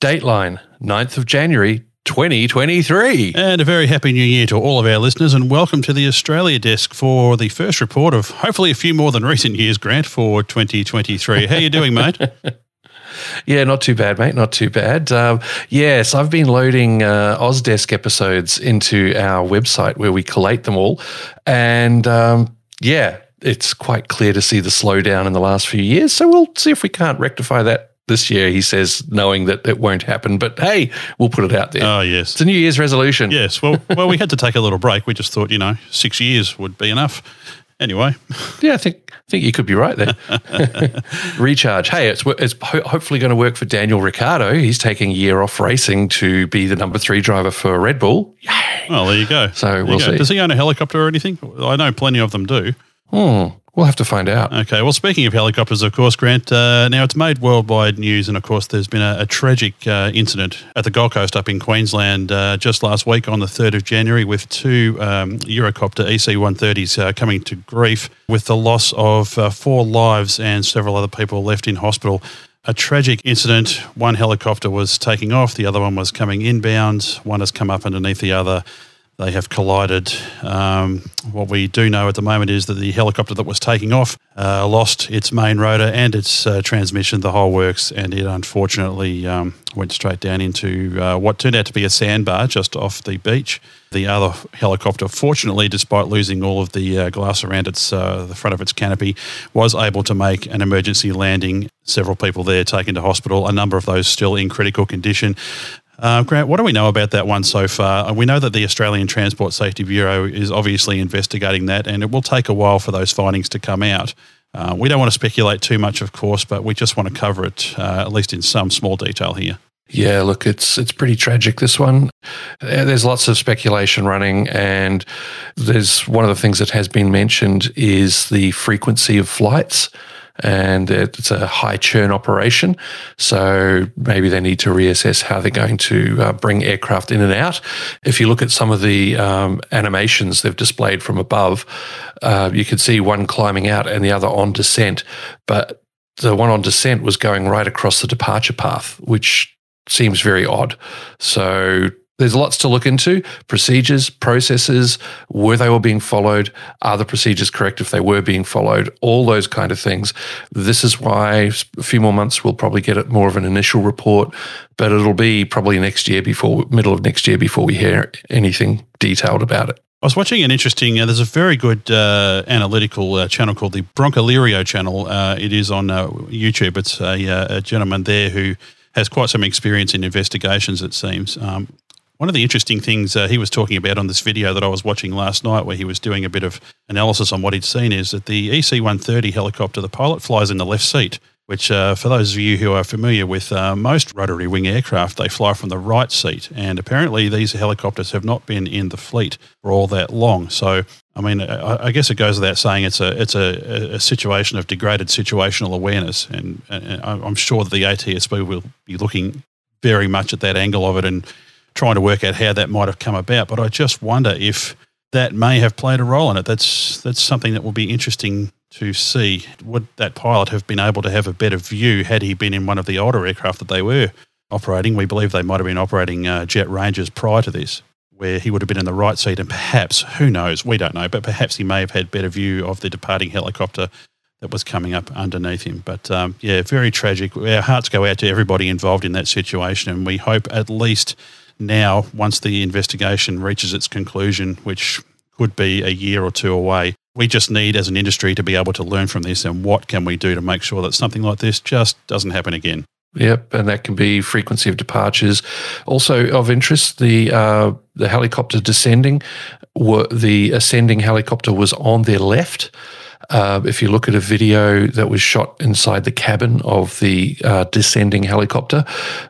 Dateline, 9th of January, 2023. And a very happy new year to all of our listeners, and welcome to the Australia desk for the first report of hopefully a few more than recent years, Grant, for 2023. How you doing, mate? Yeah, not too bad, mate. Not too bad. Um, yes, I've been loading uh, Ozdesk episodes into our website where we collate them all. And um, yeah, it's quite clear to see the slowdown in the last few years. So we'll see if we can't rectify that this year, he says, knowing that it won't happen. But hey, we'll put it out there. Oh, yes. It's a New Year's resolution. Yes. Well, well, we had to take a little break. We just thought, you know, six years would be enough. Anyway. Yeah, I think I think you could be right there. Recharge. Hey, it's it's ho- hopefully going to work for Daniel Ricciardo. He's taking a year off racing to be the number three driver for Red Bull. Yay! Well, there you go. So There we'll go. see. Does he own a helicopter or anything? I know plenty of them do. Hmm. We'll have to find out. Okay. Well, speaking of helicopters, of course, Grant, uh, now it's made worldwide news. And of course, there's been a, a tragic uh, incident at the Gold Coast up in Queensland uh, just last week on the 3rd of January with two um, Eurocopter EC 130s uh, coming to grief with the loss of uh, four lives and several other people left in hospital. A tragic incident. One helicopter was taking off, the other one was coming inbound. One has come up underneath the other. They have collided. Um, what we do know at the moment is that the helicopter that was taking off uh, lost its main rotor and its uh, transmission, the whole works, and it unfortunately um, went straight down into uh, what turned out to be a sandbar just off the beach. The other helicopter, fortunately, despite losing all of the uh, glass around its uh, the front of its canopy, was able to make an emergency landing. Several people there taken to hospital. A number of those still in critical condition. Uh, Grant, what do we know about that one so far? Uh, We know that the Australian Transport Safety Bureau is obviously investigating that, and it will take a while for those findings to come out. Uh, we don't want to speculate too much, of course, but we just want to cover it, uh, at least in some small detail here. Yeah, look, it's it's pretty tragic. This one, Uh, there's lots of speculation running, and there's one of the things that has been mentioned is the frequency of flights, and it's a high churn operation. So maybe they need to reassess how they're going to uh, bring aircraft in and out. If you look at some of the um, animations they've displayed from above, uh, you can see one climbing out and the other on descent, but the one on descent was going right across the departure path, which seems very odd. So there's lots to look into procedures, processes, were they all being followed? Are the procedures correct if they were being followed? All those kind of things. This is why a few more months we'll probably get more of an initial report, but it'll be probably next year before, middle of next year before we hear anything detailed about it. I was watching an interesting. Uh, there's a very good uh, analytical uh, channel called the Blancolirio channel. Uh, it is on uh, YouTube. It's a, uh, a gentleman there who has quite some experience in investigations. It seems. Um, one of the interesting things uh, he was talking about on this video that I was watching last night, where he was doing a bit of analysis on what he'd seen, is that the EC 130 helicopter, the pilot flies in the left seat, which, uh, for those of you who are familiar with uh, most rotary wing aircraft, they fly from the right seat. And apparently, these helicopters have not been in the fleet for all that long. So, I mean, I, guess it goes without saying it's a it's a, a situation of degraded situational awareness, and, and I'm sure that the ATSB will be looking very much at that angle of it and trying to work out how that might have come about. But I just wonder if that may have played a role in it. That's that's something that will be interesting to see. Would that pilot have been able to have a better view had he been in one of the older aircraft that they were operating? We believe they might have been operating uh, Jet Rangers prior to this, where he would have been in the right seat, and perhaps who knows? We don't know, but perhaps he may have had better view of the departing helicopter that was coming up underneath him. But um, yeah, very tragic. Our hearts go out to everybody involved in that situation, and we hope at least now, once the investigation reaches its conclusion, which could be a year or two away, we just need as an industry to be able to learn from this and what can we do to make sure that something like this just doesn't happen again. Yep, and that can be frequency of departures. Also of interest, the uh, the helicopter descending, were, the ascending helicopter was on their left. Uh, if you look at a video that was shot inside the cabin of the uh, descending helicopter,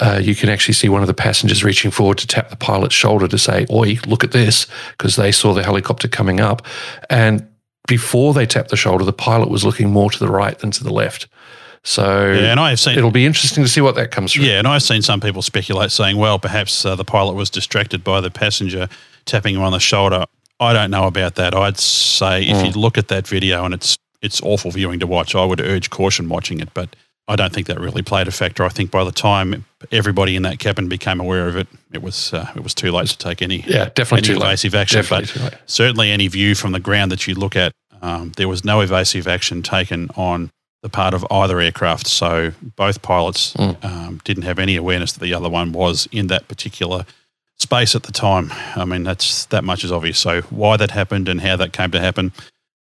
uh, you can actually see one of the passengers reaching forward to tap the pilot's shoulder to say, "Oi, look at this," because they saw the helicopter coming up, and before they tapped the shoulder, the pilot was looking more to the right than to the left. So Yeah, and I have seen it'll be interesting to see what that comes from. Yeah, and I've seen some people speculate saying, well, perhaps uh, the pilot was distracted by the passenger tapping him on the shoulder. I don't know about that. I'd say if you look at that video and it's it's awful viewing to watch, I would urge caution watching it. But I don't think that really played a factor. I think by the time everybody in that cabin became aware of it, it was uh, it was too late to take any yeah definitely any too evasive late. action. Definitely but certainly any view from the ground that you look at, um, there was no evasive action taken on the part of either aircraft. So both pilots Mm. um, didn't have any awareness that the other one was in that particular space at the time. I mean, that's that much is obvious. So why that happened and how that came to happen,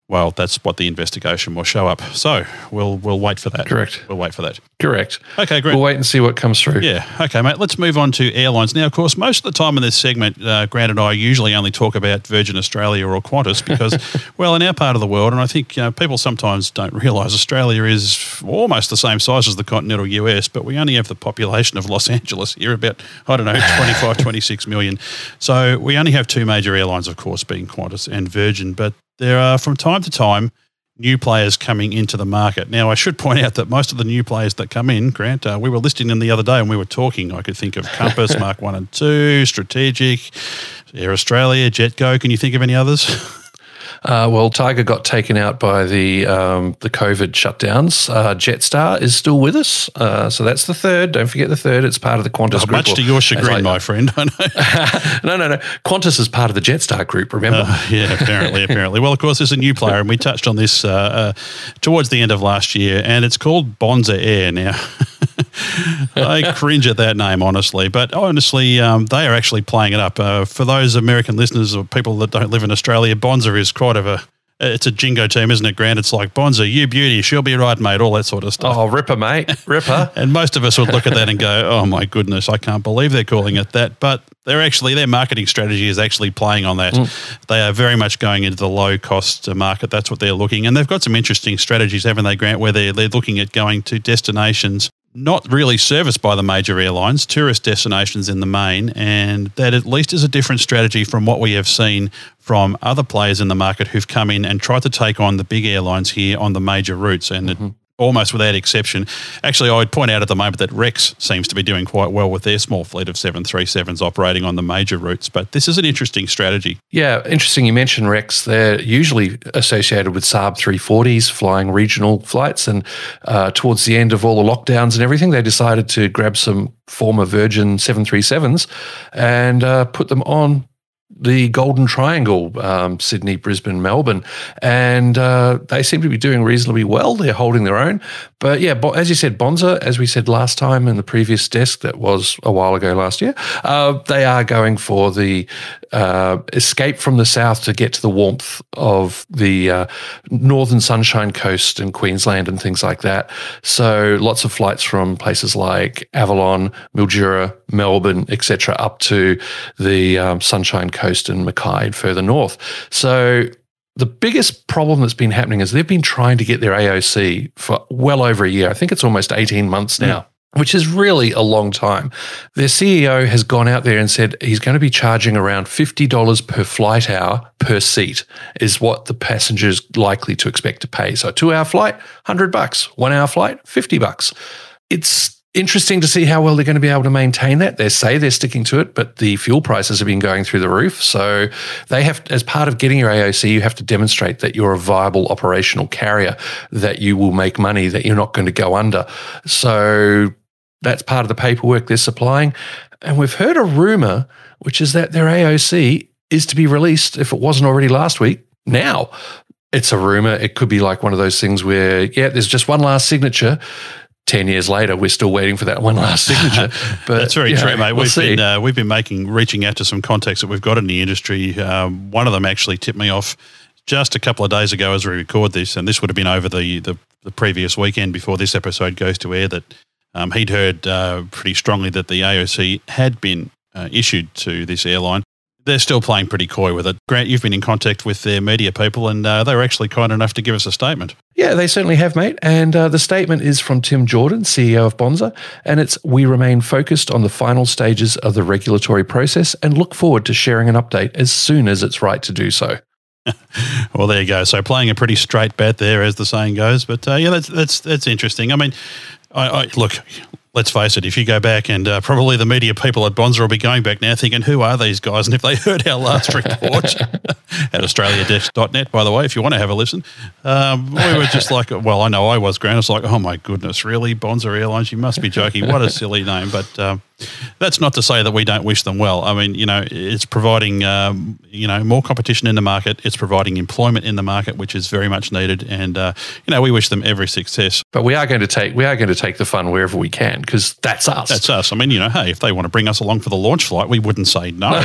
well, that's what the investigation will show up. So we'll we'll wait for that. Correct. We'll wait for that. Correct. Okay, great. We'll wait and see what comes through. Yeah. Okay, mate. Let's move on to airlines. Now, of course, most of the time in this segment, uh, Grant and I usually only talk about Virgin Australia or Qantas because, well, in our part of the world, and I think uh, people sometimes don't realise Australia is almost the same size as the continental US, but we only have the population of Los Angeles here, about, I don't know, 25, 26 million. So we only have two major airlines, of course, being Qantas and Virgin, but there are from time to time new players coming into the market. Now, I should point out that most of the new players that come in, Grant, uh, we were listing them the other day and we were talking. I could think of Compass, Mark 1 and 2, Strategic, Air Australia, JetGo. Can you think of any others? Uh, well, Tiger got taken out by the um, the COVID shutdowns. Uh, Jetstar is still with us, uh, so that's the third. Don't forget the third. It's part of the Qantas group. Much to your chagrin, I- my friend. I know. no, no, no. Qantas is part of the Jetstar group. Remember? Uh, yeah, apparently, apparently. Well, of course, there's a new player, and we touched on this uh, uh, towards the end of last year, and it's called Bonza Air. Now, I cringe at that name, honestly, but honestly, um, they are actually playing it up. Uh, for those American listeners or people that don't live in Australia, Bonza is quite of a it's a jingo team, isn't it, Grant? It's like Bonza, you beauty, she'll be right, mate, all that sort of stuff. oh, Ripper, mate, Ripper. And most of us would look at that and go, "Oh my goodness, I can't believe they're calling it that." But they're actually their marketing strategy is actually playing on that. They are very much going into the low cost market. That's what they're looking, and they've got some interesting strategies, haven't they, Grant? Where they're they're looking at going to destinations not really serviced by the major airlines, tourist destinations in the main, and that at least is a different strategy from what we have seen from other players in the market who've come in and tried to take on the big airlines here on the major routes. And it, mm-hmm. Almost without exception, actually, I would point out at the moment that Rex seems to be doing quite well with their small fleet of 737s operating on the major routes. But this is an interesting strategy. Yeah, interesting. You mentioned Rex. They're usually associated with Saab 340s, flying regional flights. And uh, towards the end of all the lockdowns and everything, they decided to grab some former Virgin 737s and uh, put them on the Golden Triangle, um, Sydney, Brisbane, Melbourne, and uh, they seem to be doing reasonably well. They're holding their own. But yeah, as you said, Bonza, as we said last time in the previous desk, that was a while ago last year, uh, they are going for the uh, escape from the south to get to the warmth of the uh, northern Sunshine Coast and Queensland and things like that. So lots of flights from places like Avalon, Mildura, Melbourne, etc., up to the um, Sunshine Coast and Mackay and further north. So the biggest problem that's been happening is they've been trying to get their AOC for well over a year. I think it's almost 18 months now. Which is really a long time. Their CEO has gone out there and said he's going to be charging around $50 per flight hour per seat, is what the passenger's likely to expect to pay. So, a two hour flight, 100 bucks. One hour flight, 50 bucks. It's interesting to see how well they're going to be able to maintain that. They say they're sticking to it, but the fuel prices have been going through the roof. So they have, as part of getting your AOC, you have to demonstrate that you're a viable operational carrier, that you will make money, that you're not going to go under. So that's part of the paperwork they're supplying. And we've heard a rumor, which is that their AOC is to be released, if it wasn't already last week, now. It's a rumor. It could be like one of those things where, yeah, there's just one last signature. 10 years later, we're still waiting for that one last signature. But That's very know, true, mate. we'll we've see. been uh, we've been making reaching out to some contacts that we've got in the industry. Um, one of them actually tipped me off just a couple of days ago as we record this, and this would have been over the the, the previous weekend before this episode goes to air. That um, he'd heard uh, pretty strongly that the AOC had been uh, issued to this airline. They're still playing pretty coy with it. Grant, you've been in contact with their media people, and uh, they were actually kind enough to give us a statement. Yeah, they certainly have, mate. And uh, the statement is from Tim Jordan, CEO of Bonza, and it's We remain focused on the final stages of the regulatory process and look forward to sharing an update as soon as it's right to do so. Well, there you go. So playing a pretty straight bet there, as the saying goes. But uh, yeah, that's that's that's interesting. I mean, I, I look. Let's face it, if you go back and uh, probably the media people at Bonza will be going back now thinking, who are these guys? And if they heard our last report at australiadesk.net, by the way, if you want to have a listen, um, we were just like, well, I know I was, Grant. It's like, oh my goodness, really? Bonza Airlines? You must be joking. What a silly name. But um, that's not to say that we don't wish them well. I mean, you know, it's providing, um, you know, more competition in the market. It's providing employment in the market, which is very much needed. And, uh, you know, we wish them every success. But we are going to take, we are going to take the fun wherever we can because that's us. That's us. I mean, you know, hey, if they want to bring us along for the launch flight, we wouldn't say no.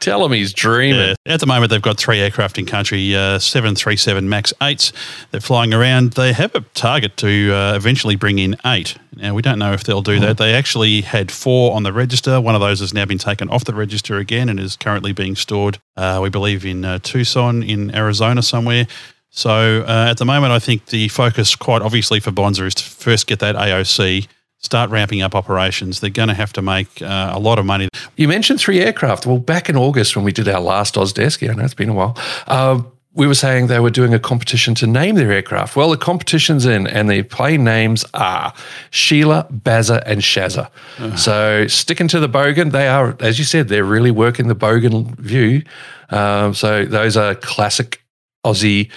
Tell him he's dreaming. Yeah. At the moment, they've got three aircraft in country, uh, 737 MAX 8s. They're flying around. They have a target to uh, eventually bring in eight. Now, we don't know if they'll do that. They actually had four on the register. One of those has now been taken off the register again and is currently being stored, uh, we believe, in uh, Tucson, in Arizona somewhere. So uh, at the moment, I think the focus, quite obviously, for Bonza is to first get that AOC, start ramping up operations. They're going to have to make uh, a lot of money. You mentioned three aircraft. Well, back in August when we did our last Desk, yeah, I know it's been a while. Uh, we were saying they were doing a competition to name their aircraft. Well, the competition's in, and the plane names are Sheila, Bazza, and Shazza. Uh-huh. So sticking to the Bogan, they are, as you said, they're really working the Bogan view. Um, so those are classic Aussie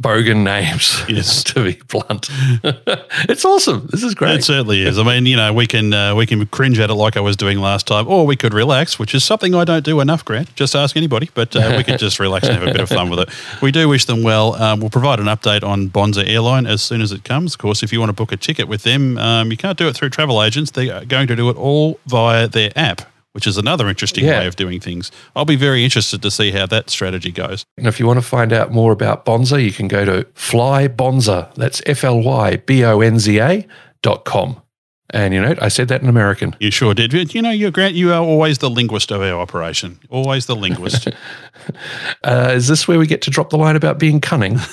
bogan names, yes. to be blunt. it's awesome. This is great. It certainly is. I mean, you know, we can uh, we can cringe at it like I was doing last time, or we could relax, which is something I don't do enough, Grant. Just ask anybody, but uh, we could just relax and have a bit of fun with it. We do wish them well. Um, we'll provide an update on Bonza Airline as soon as it comes. Of course, if you want to book a ticket with them, um, you can't do it through travel agents. They're going to do it all via their app which is another interesting yeah. way of doing things. I'll be very interested to see how that strategy goes. And if you want to find out more about Bonza, you can go to flybonza. That's F L Y B O N Z A dot com. And you know, I said that in American. You sure did. You know, you Grant, you are always the linguist of our operation. Always the linguist. uh, is this where we get to drop the line about being cunning?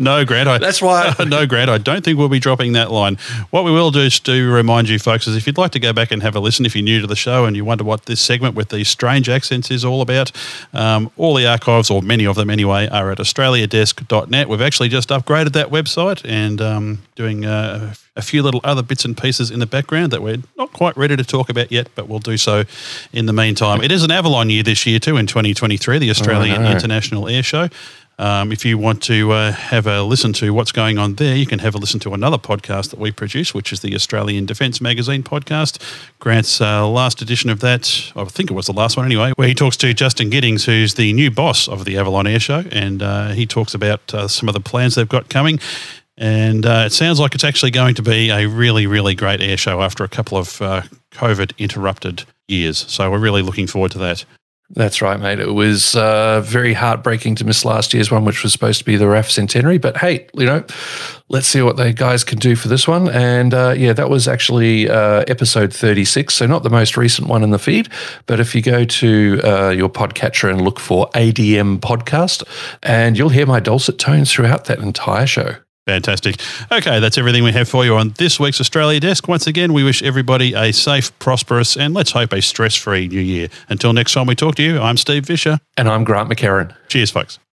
No, Grant. I, That's why. no, Grant. I don't think we'll be dropping that line. What we will do is to remind you, folks, is if you'd like to go back and have a listen, if you're new to the show and you wonder what this segment with these strange accents is all about, um, all the archives, or many of them anyway, are at australiadesk.net. We've actually just upgraded that website and um, doing uh, a few little other bits and pieces in the background that we're not quite ready to talk about yet, but we'll do so in the meantime. It is an Avalon year this year too in 2023, the Australian oh, International Air Show. Um, if you want to uh, have a listen to what's going on there, you can have a listen to another podcast that we produce, which is the Australian Defence Magazine podcast. Grant's uh, last edition of that, I think it was the last one anyway, where he talks to Justin Giddings, who's the new boss of the Avalon Air Show, and uh, he talks about uh, some of the plans they've got coming. And uh, it sounds like it's actually going to be a really, really great air show after a couple of uh, COVID interrupted years. So we're really looking forward to that. That's right, mate. It was uh, very heartbreaking to miss last year's one, which was supposed to be the RAAF centenary. But hey, you know, let's see what the guys can do for this one. And uh, yeah, that was actually uh, episode 36. So not the most recent one in the feed. But if you go to uh, your podcatcher and look for ADM podcast, and you'll hear my dulcet tones throughout that entire show. Fantastic. Okay, that's everything we have for you on this week's Australia Desk. Once again, we wish everybody a safe, prosperous, and let's hope a stress free new year. Until next time we talk to you, I'm Steve Visscher. And I'm Grant McHerron. Cheers, folks.